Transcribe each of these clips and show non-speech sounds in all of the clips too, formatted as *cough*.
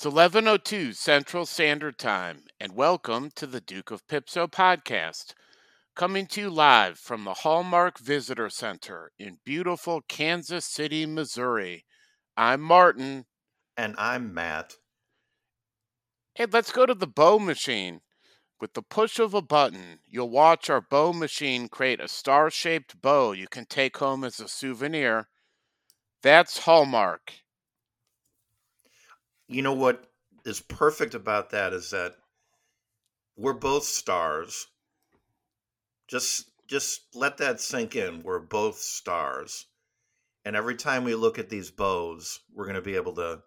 It's 11:02 Central Standard Time and welcome to the Duke of Pipso podcast. Coming to you live from the Hallmark Visitor Center in beautiful Kansas City, Missouri. I'm Martin. And I'm Matt. Hey, let's go to the bow machine. With the push of a button, you'll watch our bow machine create a star shaped bow you can take home as a souvenir. That's Hallmark. You know what is perfect about that is that we're both stars. Just just let that sink in. We're both stars. And every time we look at these bows, we're going to be able to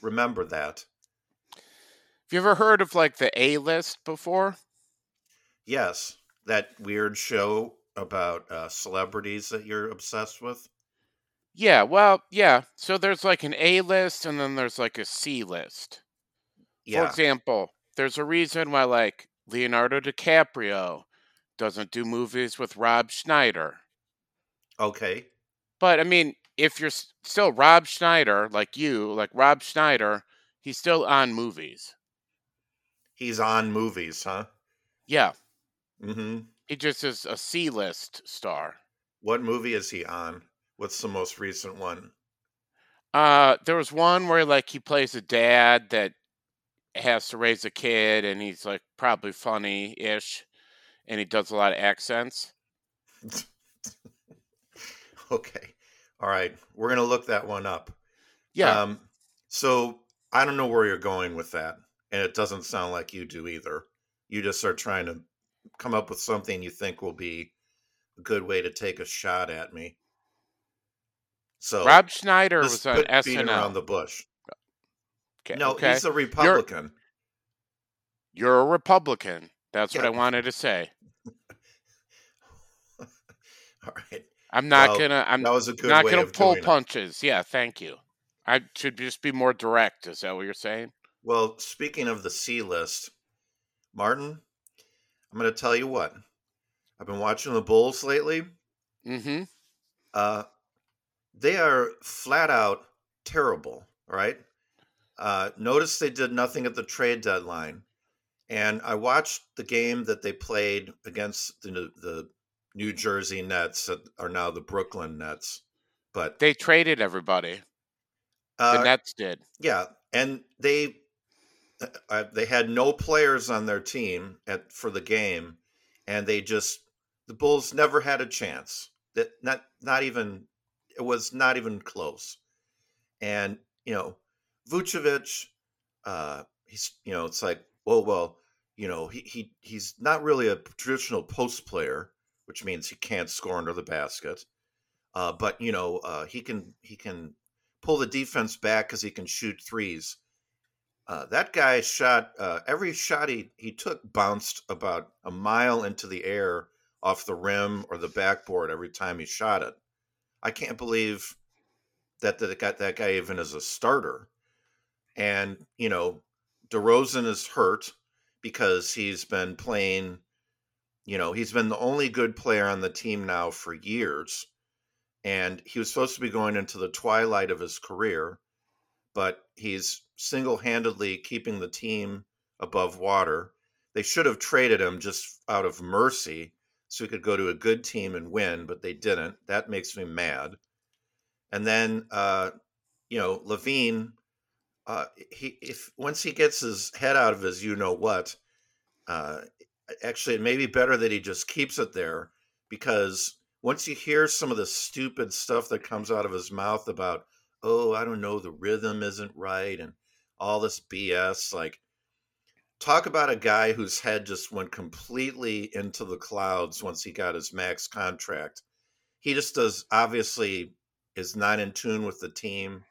remember that. Have you ever heard of like the A list before? Yes, that weird show about uh, celebrities that you're obsessed with. Yeah, well, yeah. So there's like an A list and then there's like a C list. For Yeah. example, there's a reason why like Leonardo DiCaprio doesn't do movies with Rob Schneider. Okay. But I mean, if you're s- still Rob Schneider, like you, like Rob Schneider, he's still on movies. He's on movies, huh? Yeah, Mm-hmm. he just is a C list star. What movie is he on? What's the most recent one? Uh, there was one where like he plays a dad that has to raise a kid, and he's like probably funny-ish, and he does a lot of accents. *laughs* okay. All right. We're going to look that one up. Yeah, Um, so I don't know where you're going with that. And it doesn't sound like you do either. You just are trying to come up with something you think will be a good way to take a shot at me. So Rob Schneider was on beating around the bush. Okay, No, okay. he's a Republican. You're a Republican. That's what I *laughs* wanted to say. All right. I'm not Well, gonna. I'm That was a good not gonna pull doing it. punches. Yeah, thank you. I should just be more direct. Is that what you're saying? Well, speaking of the C list, Martin, I'm going to tell you what. I've been watching the Bulls lately. Mm-hmm. Uh, they are flat out terrible. Right. Uh, notice they did nothing at the trade deadline, and I watched the game that they played against the the New Jersey Nets that are now the Brooklyn Nets. But They traded everybody. The uh, Nets did. yeah, and they uh, they had no players on their team at for the game, and they just the Bulls never had a chance. That not not even it was not even close. And you know, Vucevic, uh, he's you know, it's like, well, well, you know, he he he's not really a traditional post player, which means he can't score under the basket. Uh, but you know, uh, he can he can pull the defense back because he can shoot threes. Uh, that guy shot uh, every shot he, he took bounced about a mile into the air off the rim or the backboard every time he shot it. I can't believe that that got that guy even as a starter. And you know, DeRozan is hurt because he's been playing. You know, he's been the only good player on the team now for years, and he was supposed to be going into the twilight of his career, but he's single-handedly keeping the team above water. They should have traded him just out of mercy so he could go to a good team and win, but they didn't. That makes me mad. And then, uh, you know, LaVine, uh, he if once he gets his head out of his you know what, uh, actually, it may be better that he just keeps it there because once you hear some of the stupid stuff that comes out of his mouth about, oh, I don't know, the rhythm isn't right and all this BS, like talk about a guy whose head just went completely into the clouds once he got his max contract. He just does obviously is not in tune with the team.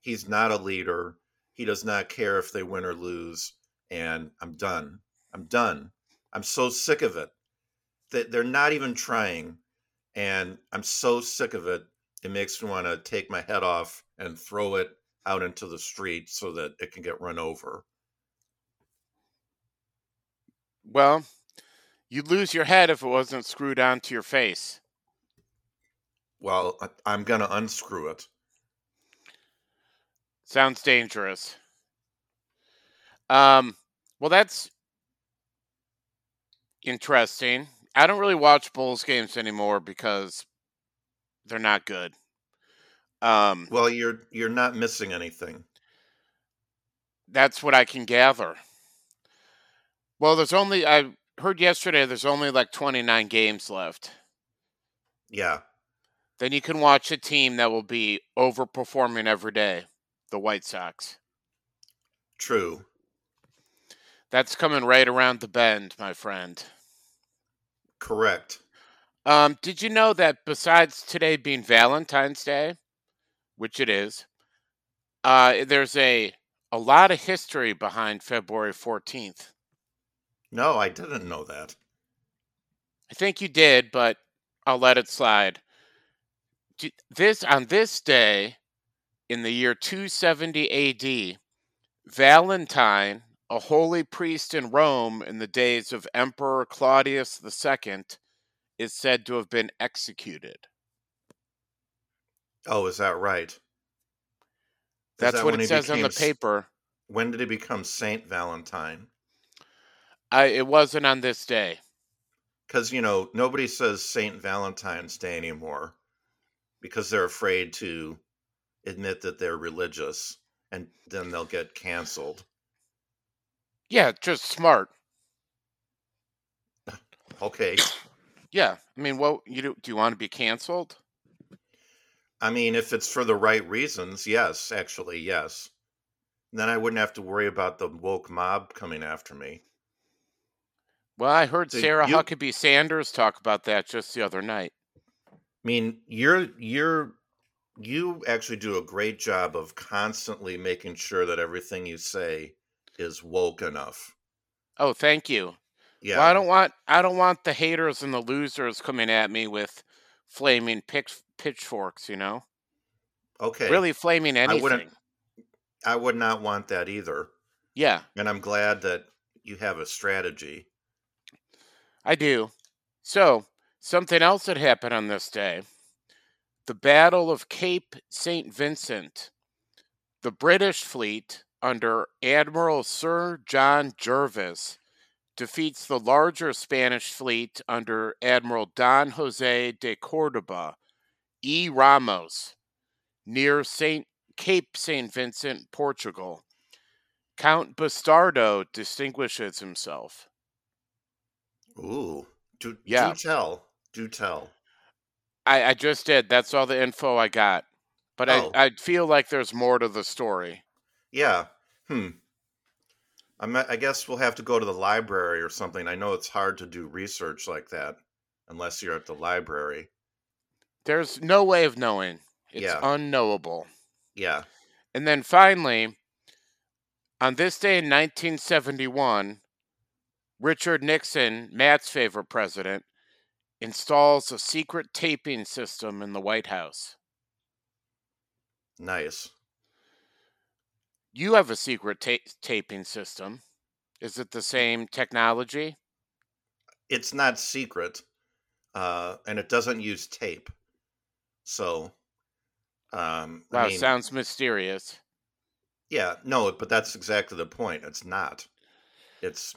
He's not a leader. He does not care if they win or lose. And I'm done. I'm done. I'm so sick of it. That they're not even trying. And I'm so sick of it. It makes me want to take my head off and throw it out into the street so that it can get run over. Well, you'd lose your head if it wasn't screwed onto your face. Well, I- I'm going to unscrew it. Sounds dangerous. Um, well, that's interesting. I don't really watch Bulls games anymore because they're not good. Um, Well, you're you're not missing anything. that's what I can gather. Well, there's only I heard yesterday there's only like 29 games left. Yeah, Then you can watch a team that will be overperforming every day, the White Sox. true. That's coming right around the bend, my friend. Correct. Um, did you know that besides today being Valentine's Day, which it is, uh, there's a a lot of history behind February 14th. No, I didn't know that. I think you did, but I'll let it slide. This on this day in the year 270 AD, Valentine, a holy priest in Rome in the days of Emperor Claudius II, is said to have been executed. Oh, is that right? Is That's that what it says on the paper. When did he become Saint Valentine? I, it wasn't on this day. Because you know nobody says Saint Valentine's Day anymore because they're afraid to admit that they're religious, and then they'll get canceled. Yeah, just smart. *laughs* Okay, Yeah, I mean, what you do? Do you want to be canceled? I mean if it's for the right reasons, yes, actually, yes. Then I wouldn't have to worry about the woke mob coming after me. Well, I heard So Sarah you- Huckabee Sanders talk about that just the other night. I mean, you're you're you actually do a great job of constantly making sure that everything you say is woke enough. Oh, thank you. Yeah. Well, I don't want I don't want the haters and the losers coming at me with flaming pitch, pitchforks. You know, okay. really flaming anything. I wouldn't I would not want that either. Yeah, And I'm glad that you have a strategy. I do. So something else that happened on this day: the Battle of Cape Saint Vincent. The British fleet under Admiral Sir John Jervis defeats the larger Spanish fleet under Admiral Don Jose de Cordoba e Ramos near Saint Cape Saint Vincent, Portugal. Count Bastardo distinguishes himself. Ooh. Do, Yeah. do tell. Do tell. I, I just did. That's all the info I got. But Oh. I, I feel like there's more to the story. Yeah. Hmm. I me- I guess we'll have to go to the library or something. I know it's hard to do research like that unless you're at the library. There's no way of knowing. It's Yeah. unknowable. Yeah. And then finally, on this day in 1971, Richard Nixon, Matt's favorite president, installs a secret taping system in the White House. Nice. You have a secret ta- taping system. Is it the same technology? It's not secret, uh, and it doesn't use tape. So, um, Wow, I mean, sounds mysterious. yeah, no, but that's exactly the point. It's not. It's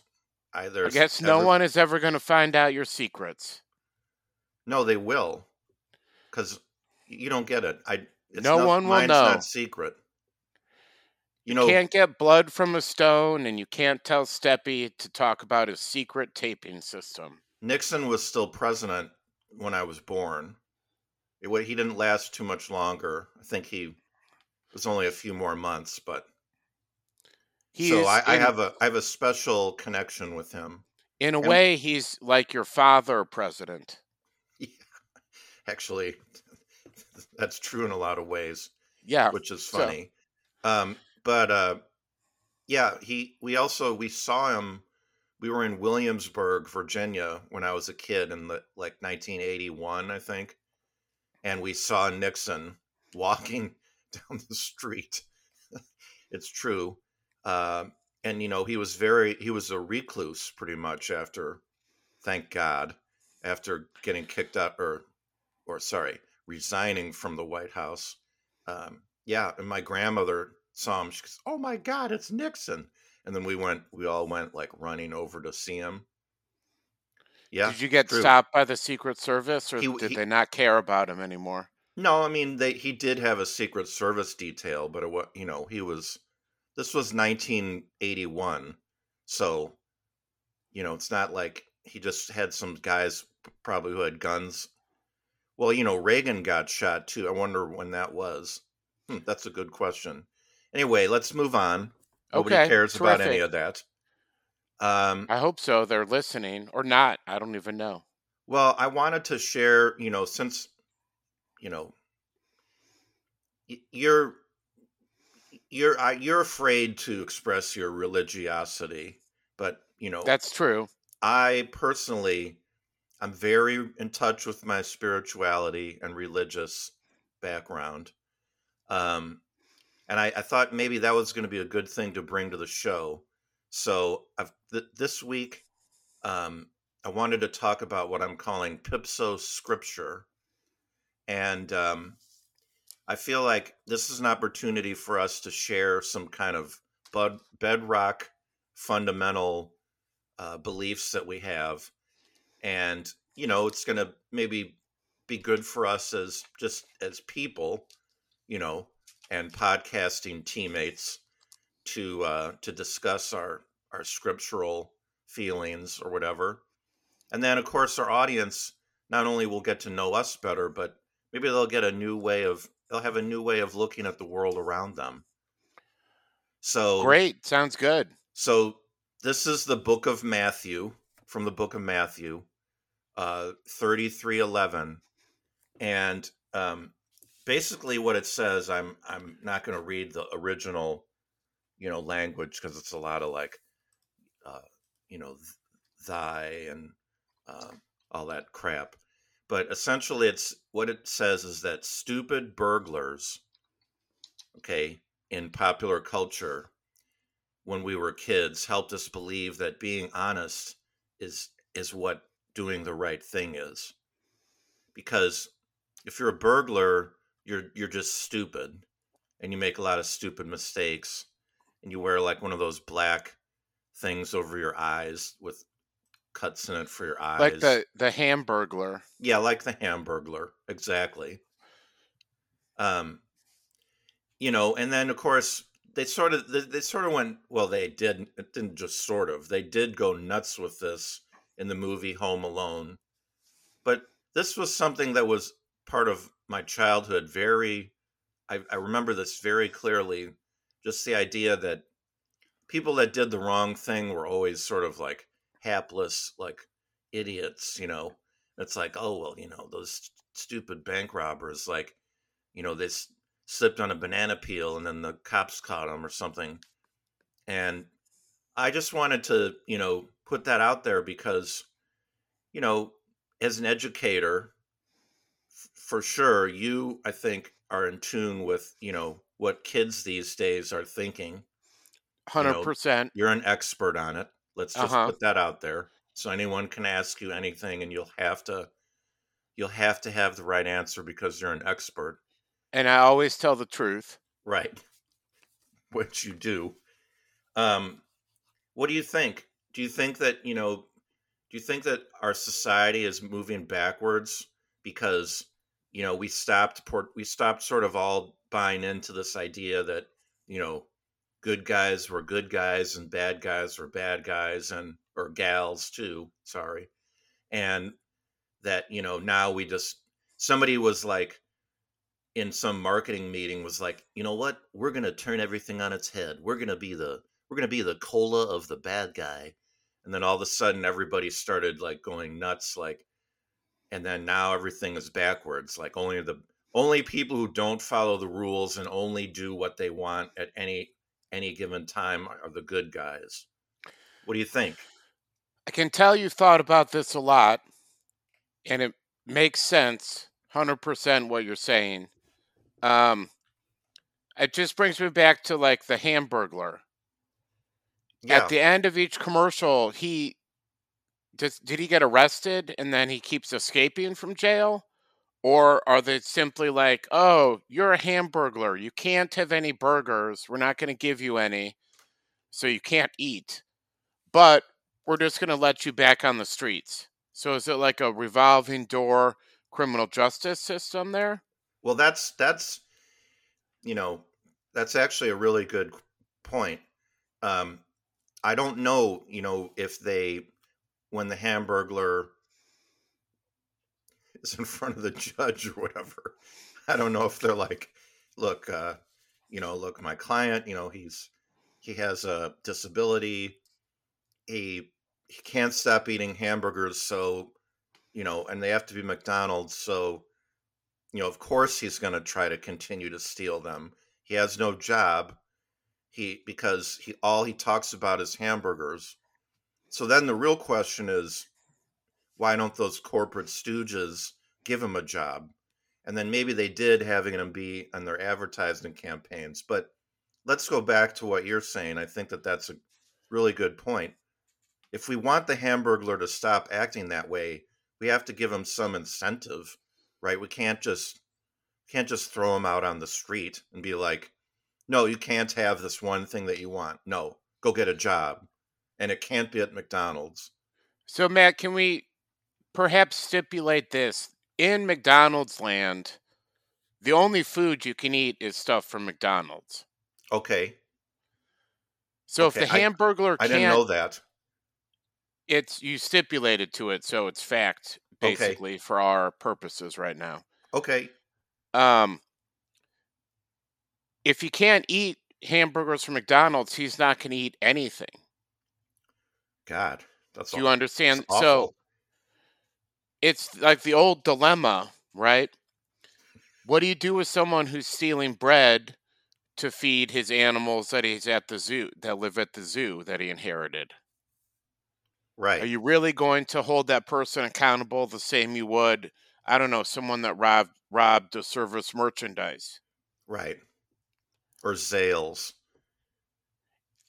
either. I guess no one is ever going to find out your secrets. No, they will, because you don't get it. I. It's No not- one will mine's know. Not secret. You know You know, can't get blood from a stone, and you can't tell Steppy to talk about his secret taping system. Nixon was still president when I was born. It, he didn't last too much longer. I think he was only a few more months, but He so I, I have a I have a special connection with him. In a And- way, he's like your father, president. *laughs* Actually, *laughs* that's true in a lot of ways, Yeah. which is so- funny. Um, but uh, yeah, he. We also we saw him. We were in Williamsburg, Virginia, when I was a kid in the like 1981, I think, and we saw Nixon walking *laughs* down the street. it's true, Um and you know he was very he was a recluse pretty much after, thank God, after getting kicked out or or sorry resigning from the White House. Um, yeah, and my grandmother saw him. She goes, "Oh my God, it's Nixon!" and then we went. We all went like running over to see him. Yeah. Did you get true. stopped by the Secret Service, or He- did he- they not care about him anymore? No, I mean they he did have a Secret Service detail, but it you know he was. This was 1981, so you know it's not like he just had some guys probably who had guns. Well, you know Reagan got shot too. I wonder when that was. Hmm, that's a good question. Anyway, let's move on. Nobody Okay, cares about any of that. Um, I hope so. They're listening, or not. I don't even know. Well, I wanted to share, you know, since you know you're you're I- you're afraid to express your religiosity, but you know, That's true. I personally I'm very in touch with my spirituality and religious background. Um and I, I thought maybe that was going to be a good thing to bring to the show. So I've, th- this week, um, I wanted to talk about what I'm calling Pipso Scripture, and um, I feel like this is an opportunity for us to share some kind of bud- bedrock, fundamental uh, beliefs that we have, and you know, it's going to maybe be good for us as just as people, you know, and podcasting teammates to uh, to discuss our our scriptural feelings or whatever. And then, of course, our audience not only will get to know us better, but maybe they'll get a new way of they'll have a new way of looking at the world around them. So Great. Sounds good. so this is the book of Matthew from the book of Matthew, uh, thirty three eleven, and um, basically what it says. I'm I'm not going to read the original, you know, language because it's a lot of like, uh, you know, th- thy and uh, all that crap. But essentially, it's what it says is that stupid burglars, okay, in popular culture when we were kids helped us believe that being honest is is what doing the right thing is. Because if you're a burglar you're you're just stupid and you make a lot of stupid mistakes and you wear like one of those black things over your eyes with cuts in it for your eyes Like the the Hamburglar. yeah, like the Hamburglar, exactly. Um, you know, and then of course they sort of they, they sort of went well. They did it didn't just sort of they did go nuts with this in the movie Home Alone, but this was something that was part of my childhood. Very, I, I remember this very clearly. Just the idea that people that did the wrong thing were always sort of like hapless, like idiots. You know, it's like, oh well, you know, those st- stupid bank robbers, like, you know, they slipped on a banana peel and then the cops caught them or something. And I just wanted to, you know, put that out there because, you know, as an educator, f- for sure, you I think are in tune with, you know, what kids these days are thinking. Hundred percent. You're an expert on it. Let's just Uh-huh. put that out there. So anyone can ask you anything and you'll have to you'll have to have the right answer because you're an expert. And I always tell the truth. Right. *laughs* Which you do. Um what do you think? Do you think that, you know, do you think that our society is moving backwards because, you know, we stopped port we stopped sort of all buying into this idea that, you know, good guys were good guys and bad guys were bad guys and or gals too, sorry. And that, you know, now we just somebody was like in some marketing meeting was like, you know what? We're gonna turn everything on its head. We're gonna be the we're gonna be the cola of the bad guy. And then all of a sudden everybody started like going nuts, like and then now everything is backwards. Like only the only people who don't follow the rules and only do what they want at any any given time are the good guys. What do you think? I can tell you've thought about this a lot, and it makes sense. Hundred percent what you're saying. Um, it just brings me back to like the Hamburglar. Yeah. At the end of each commercial, he does. Did he get arrested and then he keeps escaping from jail, or are they simply like, "Oh, you're a Hamburglar. You can't have any burgers. We're not going to give you any." so you can't eat, but we're just going to let you back on the streets. So is it like a revolving door criminal justice system there? Well, that's that's you know that's actually a really good point. Um, I don't know, you know, if they when the Hamburglar is in front of the *laughs* judge or whatever. I don't know if they're like, look, uh, you know, look, my client, you know, he's he has a disability. He he can't stop eating hamburgers, so you know, and they have to be McDonald's, so you know, of course he's going to try to continue to steal them. He has no job. He because he all he talks about is hamburgers. So then the real question is why don't those corporate stooges give him a job? And then maybe they did having him be on their advertising campaigns. But let's go back to what you're saying. I think that that's a really good point. If we want the Hamburglar to stop acting that way, we have to give him some incentive, right? We can't just can't just throw him out on the street and be like, "No, you can't have this one thing that you want. No, go get a job." And it can't be at McDonald's. So Matt, can we perhaps stipulate this in McDonald's land? The only food you can eat is stuff from McDonald's. Okay. So Okay, if the I- I didn't know that. it's you stipulated to it, so it's fact Okay. basically for our purposes right now. Okay. Um, if he can't eat hamburgers from McDonald's, he's not going to eat anything. God, that's Do you understand? that's So. It's like the old dilemma, right? What do you do with someone who's stealing bread to feed his animals that he's at the zoo, that live at the zoo that he inherited? Right. Are you really going to hold that person accountable the same you would, I don't know, someone that robbed robbed a service merchandise? Right. Or Zales.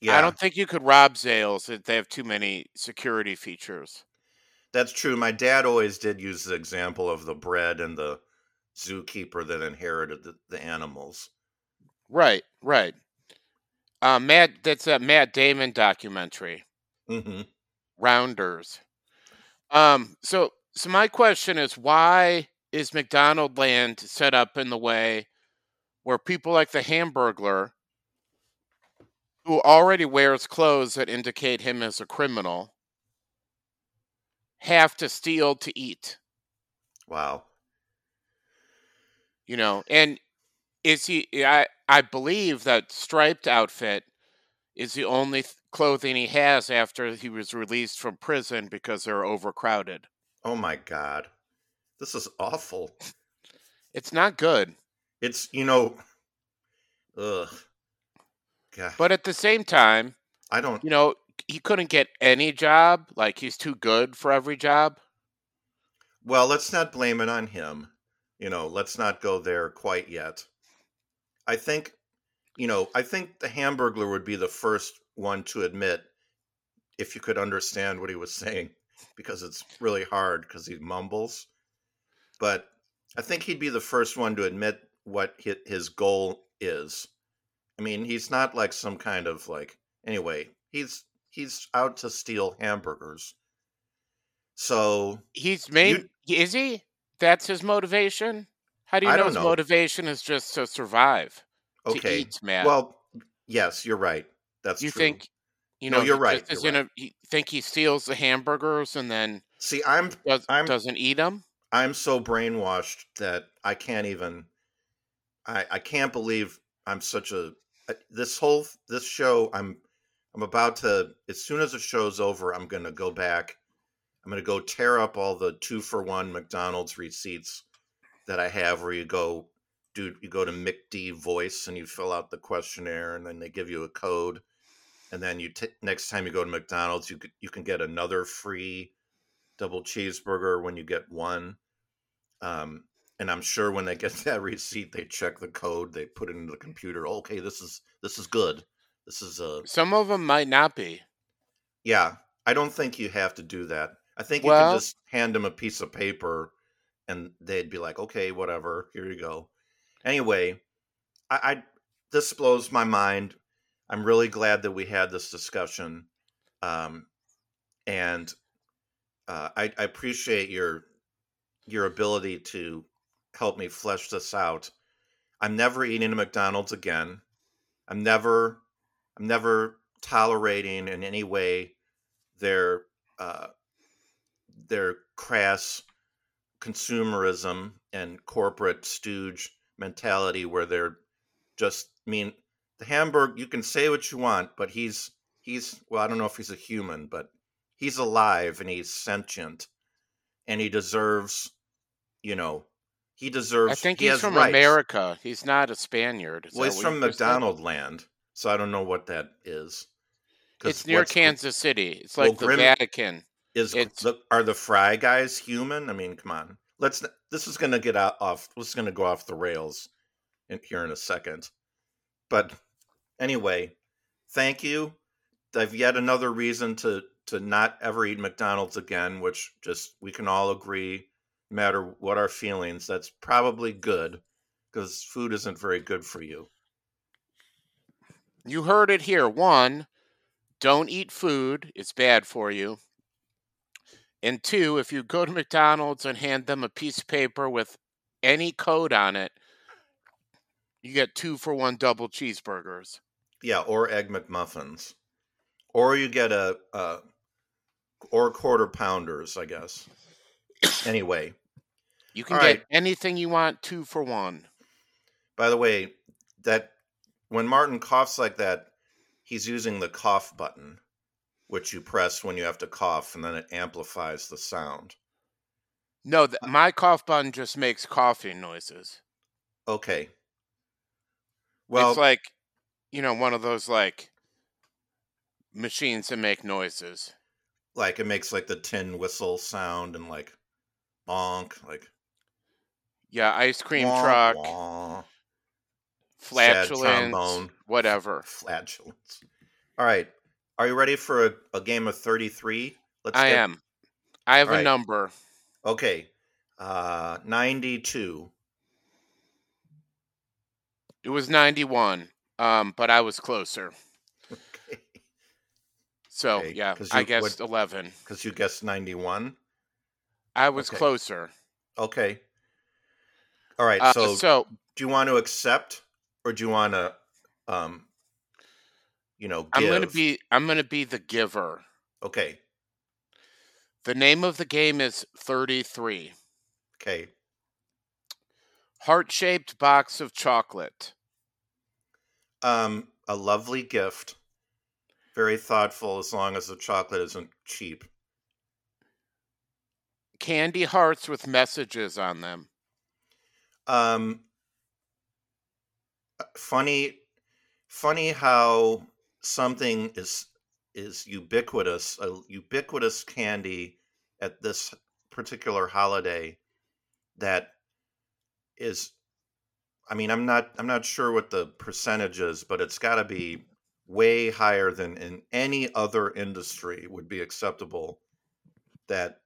Yeah. I don't think you could rob Zales if they have too many security features. That's true. My dad always did use the example of the bread and the zookeeper that inherited the, the animals. Right, right. Uh, Matt, that's that Matt Damon documentary, hmm Rounders. Um, so, so my question is, why is McDonald Land set up in the way where people like the Hamburglar, who already wears clothes that indicate him as a criminal, have to steal to eat? Wow. You know, and is he? I I believe that striped outfit is the only th- clothing he has after he was released from prison because they're overcrowded. Oh my God. This is awful. It's not good, It's, you know, ugh. God. but at the same time, I don't, you know, he couldn't get any job. Like he's too good for every job. well, let's not blame it on him. You know, let's not go there quite yet. I think, you know, I think the Hamburglar would be the first one to admit if you could understand what he was *laughs* saying, because it's really hard because he mumbles. But I think he'd be the first one to admit what his goal is. I mean, he's not like some kind of like anyway, he's he's out to steal hamburgers. So, He's made. Is he? That's his motivation. How do you I know his know. motivation is just to survive, to okay. eat, Matt? Well, yes, you're right. That's you true. think you No, know you're right, you're isn't a- you think he steals the hamburgers and then See, I'm does, I'm doesn't eat them? I'm so brainwashed that I can't even I I can't believe I'm such a this whole this show I'm I'm about to as soon as the show's over I'm going to go back I'm going to go tear up all the 2 for 1 McDonald's receipts that I have where you go do you go to McDVoice and you fill out the questionnaire and then they give you a code and then you t- next time you go to McDonald's you could, you can get another free double cheeseburger when you get one um, and I'm sure when they get *laughs* that receipt, they check the code, they put it into the computer. Okay, this is this is good. This is uh Some of them might not be. yeah. I don't think you have to do that. I think you can just hand them a piece of paper, and they'd be like, okay, whatever. Here you go. Anyway, I, I this blows my mind. I'm really glad that we had this discussion, um, and uh, I, I appreciate your your ability to help me flesh this out. I'm never eating a McDonald's again. I'm never I'm never tolerating in any way their uh, their crass consumerism and corporate stooge mentality where they're just I mean the Hamburg you can say what you want but he's he's well I don't know if he's a human but he's alive and he's sentient and he deserves you know he deserves I think he he's from rights. America. He's not a Spaniard. Is well he's from? McDonald land so I don't know what that is. It's near Kansas City. It's Well, like the Grim- Vatican. is It's- the, are the fry guys human i mean come on let's this is going to get out off this is going to go off the rails in, here in a second but anyway thank you i've yet another reason to to not ever eat mcdonald's again which just we can all agree no matter what our feelings that's probably good because food isn't very good for you You heard it here. One, don't eat food. It's bad for you. And two, if you go to McDonald's and hand them a piece of paper with any code on it, you get two for one double cheeseburgers. yeah or egg mcmuffins or you get a, a or quarter pounders i guess anyway You can All get right. anything you want two for one. By the way, that when Martin coughs like that, he's using the cough button, which you press when you have to cough, and then it amplifies the sound. No, th- uh, my cough button just makes coughing noises. Okay. Well, it's like, you know, one of those like machines that make noises. like it makes like the tin whistle sound and like bonk, like Yeah, ice cream wah, truck, wah, flatulence, whatever. flatulence. All right. Are you ready for a, a game of 33? Let's I get- am. I have a number. Okay. Uh 92. It was 91, um, but I was closer. *laughs* Okay. So, Okay, yeah, 'cause I you- guessed what- 11. Because you guessed 91. I was Okay. closer. Okay. All right. Uh, so, so, do you want to accept or do you want to, um, you know, give? I'm going to be I'm going to be the giver. Okay. The name of the game is 33. Okay. Heart-shaped box of chocolate. Um, a lovely gift. Very thoughtful as long as the chocolate isn't cheap. Candy hearts with messages on them. Um, funny, funny how something is is ubiquitous, a ubiquitous candy at this particular holiday that is I mean, I'm not I'm not sure what the percentage is, but it's got to be way higher than in any other industry would be acceptable that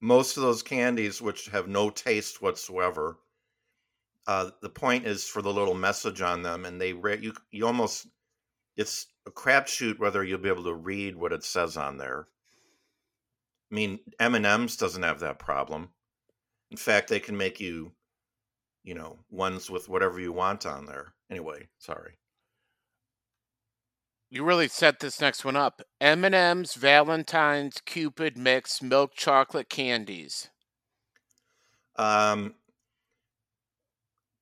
most of those candies which have no taste whatsoever uh, the point is for the little message on them and they re- you you almost it's a crapshoot whether you'll be able to read what it says on there i mean m&ms doesn't have that problem in fact they can make you you know ones with whatever you want on there anyway sorry You really set this next one up. M&M's Valentine's Cupid Mix milk chocolate candies. um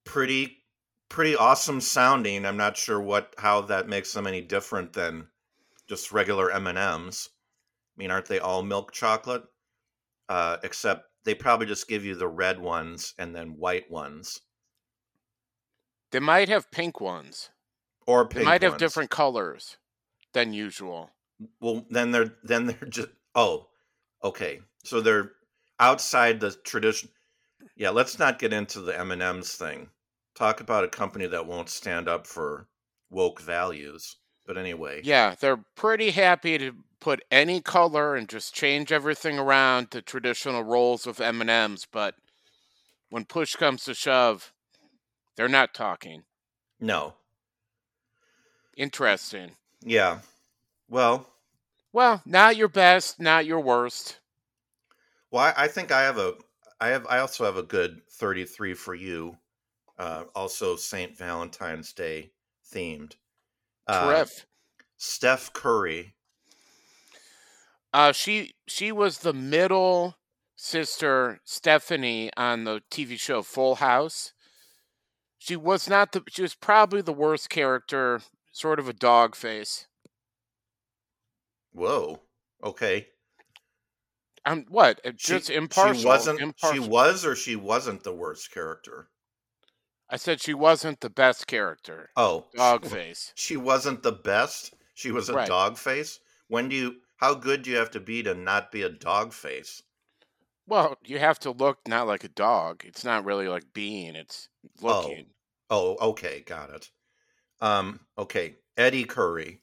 pretty pretty awesome sounding. I'm not sure what how that makes them any different than just regular m&ms i mean aren't they all milk chocolate? Uh except they probably just give you the red ones and then white ones. They might have pink ones. or They pink might have different colors than usual. well then they're then they're just oh okay. So they're outside the tradition yeah let's not get into the m&ms thing talk about a company that won't stand up for woke values but anyway Yeah, they're pretty happy to put any color and just change everything around to traditional roles of M&Ms, but when push comes to shove, they're not talking. no Interesting. Yeah. Well, Well, not your best, not your worst. well, I, I think I have a, I have, I also have a good thirty-three for you. Uh, also Saint Valentine's Day themed. Uh, Steph Curry. Uh, she she was the middle sister Stephanie on the TV show Full House. She was not the. She was probably the worst character. Sort of a dog face. Whoa. Okay. Um, what? She, Just impartial. She wasn't. impartial. She was, or she wasn't the worst character. I said she wasn't the best character. Oh, Dog she, face. she wasn't the best. She was a Right. dog face. When do you? How good do you have to be to not be a dog face? Well, you have to look not like a dog. It's not really like being. It's Oh. looking. Oh, okay, got it. Um, okay, Eddie Curry.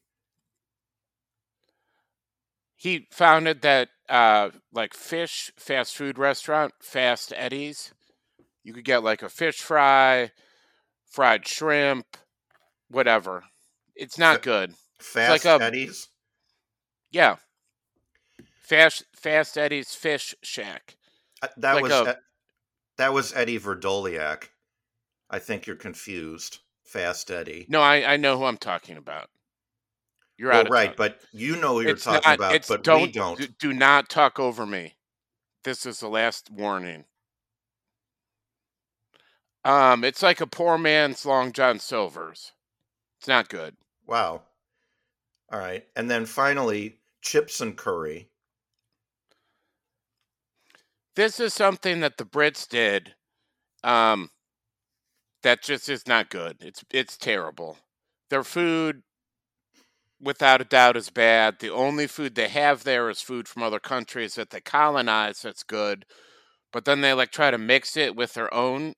He founded that uh like fish fast food restaurant, Fast Eddie's. You could get like a fish fry, fried shrimp, whatever. It's not good. Fast like a- Eddie's. Yeah. Fast Fast Eddie's Fish Shack. Uh, That like was a- that was Eddie Vrdolyak. I think you're confused. Fast Eddie. No, I I know who I'm talking about. You're well, out of right, touch. but you know who you're it's talking not, about, but don't, we don't. Do, do not talk over me. This is the last warning. Um, it's like a poor man's Long John Silver's. It's not good. Wow. All right, and then finally, chips and curry. This is something that the Brits did. Um, that just is not good. It's it's terrible. Their food, without a doubt, is bad. The only food they have there is food from other countries that they colonize. That's good, but then they like try to mix it with their own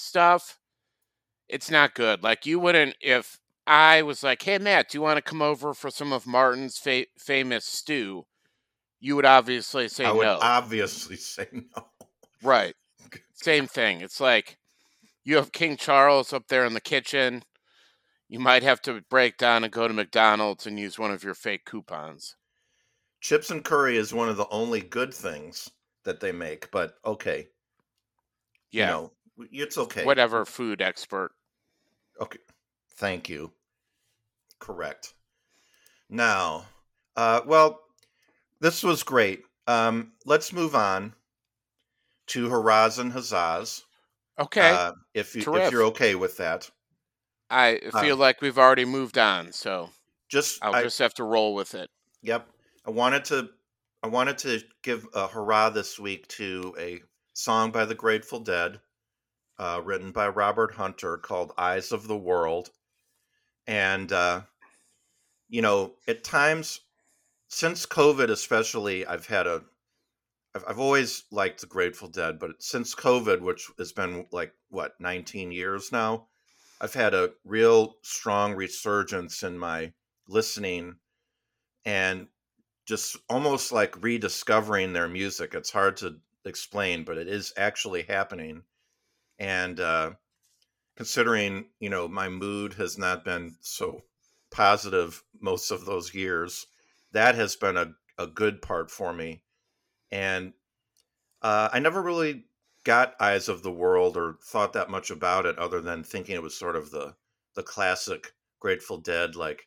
stuff. It's not good. Like you wouldn't if I was like, "Hey Matt, do you want to come over for some of Martin's fa- famous stew?" You would obviously say I would no. obviously *laughs* say no. Right. Same thing. It's like you have King Charles up there in the kitchen. You might have to break down and go to McDonald's and use one of your fake coupons. Chips and curry is one of the only good things that they make, but okay. Yeah. You know, it's okay. Whatever food expert. Okay. Thank you. Correct. Now, uh, well, this was great. Um, let's move on to and Hazaz. Okay. Uh, if you, if you're okay with that, I uh, feel like we've already moved on, so just I'll I, just have to roll with it. Yep. I wanted to I wanted to give a hurrah this week to a song by the Grateful Dead, uh, written by Robert Hunter called Eyes of the World. And uh, you know, at times since COVID especially, I've had a I've, I've always liked the Grateful Dead, but since COVID, which has been like what, 19 years now, I've had a real strong resurgence in my listening and just almost like rediscovering their music. It's hard to explain, but it is actually happening. And uh, considering, you know, my mood has not been so positive most of those years, that has been a, a good part for me. And uh, I never really got Eyes of the World or thought that much about it other than thinking it was sort of the the classic Grateful Dead like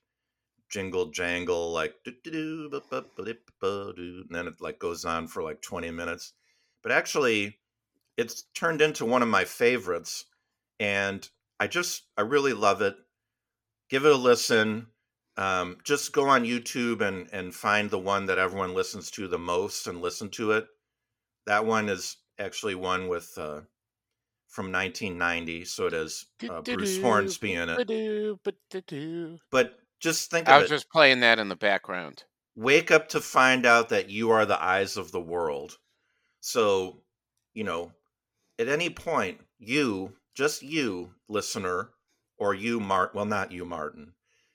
jingle jangle like and then it like goes on for like 20 minutes but actually it's turned into one of my favorites and i just i really love it give it a listen um, just go on youtube and and find the one that everyone listens to the most and listen to it that one is actually one with uh, from 1990 so it has uh, bruce hornsby in it Ba-doo, but just think I of was it just playing that in the background. wake up to find out that you are the eyes of the world. So, you know, at any point, you, just you, listener, or you, Mart, well, not you, Martin,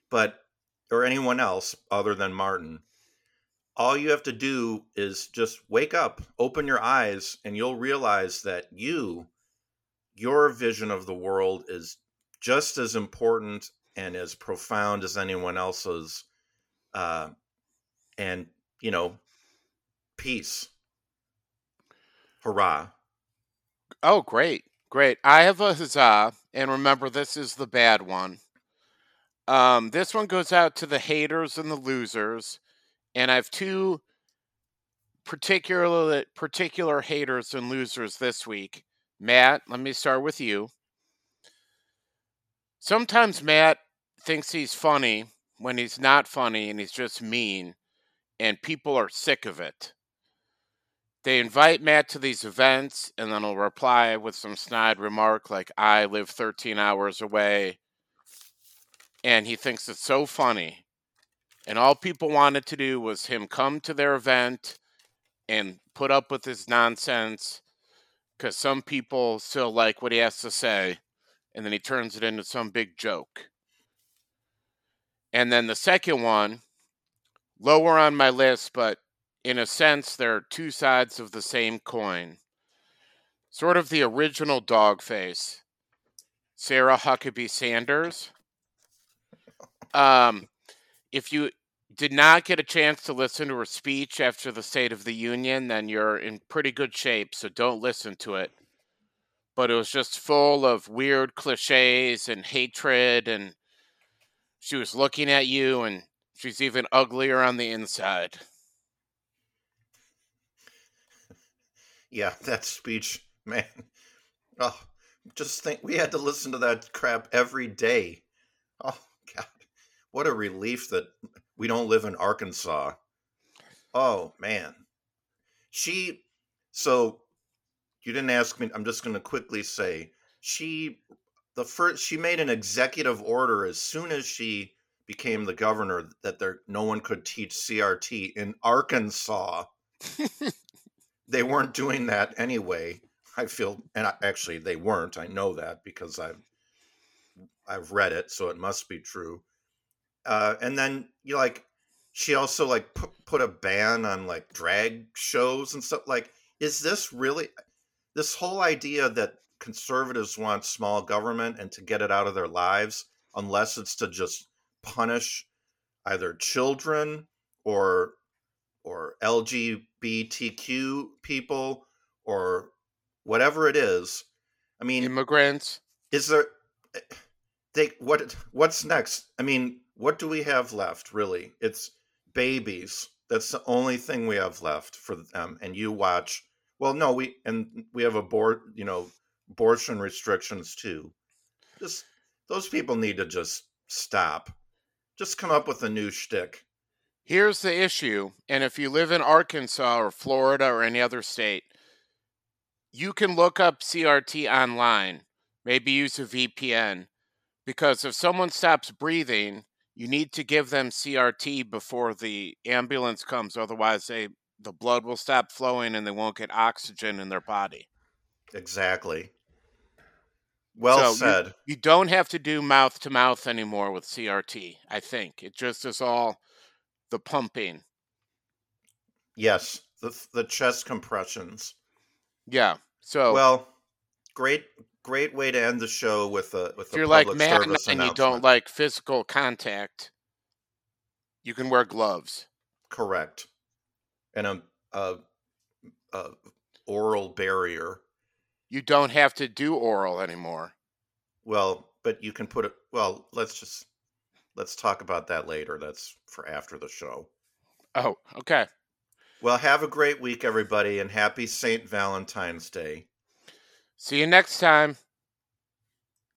but, or anyone else other than Martin, all you have to do is just wake up, open your eyes, and you'll realize that you, your vision of the world is just as important and as profound as anyone else's. Uh, and you know, peace. Hurrah! Oh, great, great. I have a huzzah, and remember, this is the bad one. Um, this one goes out to the haters and the losers, and I have two particular particular haters and losers this week. Matt, let me start with you. Sometimes Matt thinks he's funny when he's not funny and he's just mean, and people are sick of it. They invite Matt to these events, and then he'll reply with some snide remark like, I live 13 hours away. And he thinks it's so funny. And all people wanted to do was him come to their event and put up with his nonsense because some people still like what he has to say. And then he turns it into some big joke. And then the second one, lower on my list, but in a sense, they're two sides of the same coin. Sort of the original dog face. Sarah Huckabee Sanders. Um, if you did not get a chance to listen to her speech after the State of the Union, then you're in pretty good shape, so don't listen to it. But it was just full of weird cliches and hatred, and she was looking at you, and she's even uglier on the inside. Yeah, *laughs* that speech, man. Oh, just think we had to listen to that crap every day. Oh, God. What a relief that we don't live in Arkansas. Oh, man. She, so you didn't ask me. I'm just going to quickly say she, the first, she made an executive order as soon as she became the governor that there no one could teach CRT in Arkansas. *laughs* they weren't doing that anyway. I feel, and I, actually they weren't. I know that because I've I've read it, so it must be true. Uh, and then you know, like she also like put, put a ban on like drag shows and stuff. Like, is this really this whole idea that conservatives want small government and to get it out of their lives, unless it's to just punish either children or or LGBTQ people or whatever it is. I mean, immigrants. Is there they what what's next? I mean, what do we have left really? It's babies. That's the only thing we have left for them. And you watch. Well, no, we and we have abort, you know, abortion restrictions too. Just those people need to just stop. Just come up with a new shtick. Here's the issue, and if you live in Arkansas or Florida or any other state, you can look up CRT online, maybe use a VPN, because if someone stops breathing, you need to give them CRT before the ambulance comes, otherwise they the blood will stop flowing and they won't get oxygen in their body. Exactly. Well so said. You, you don't have to do mouth to mouth anymore with CRT, I think. It just is all the pumping. Yes, the the chest compressions. Yeah. So well, great great way to end the show with a with if you're like Matt and you don't like physical contact, you can wear gloves. Correct, and a, a, a oral barrier. You don't have to do oral anymore. Well, but you can put it. Well, let's just let's talk about that later. That's for after the show. Oh, okay. Well, have a great week, everybody, and happy St. Valentine's Day. See you next time.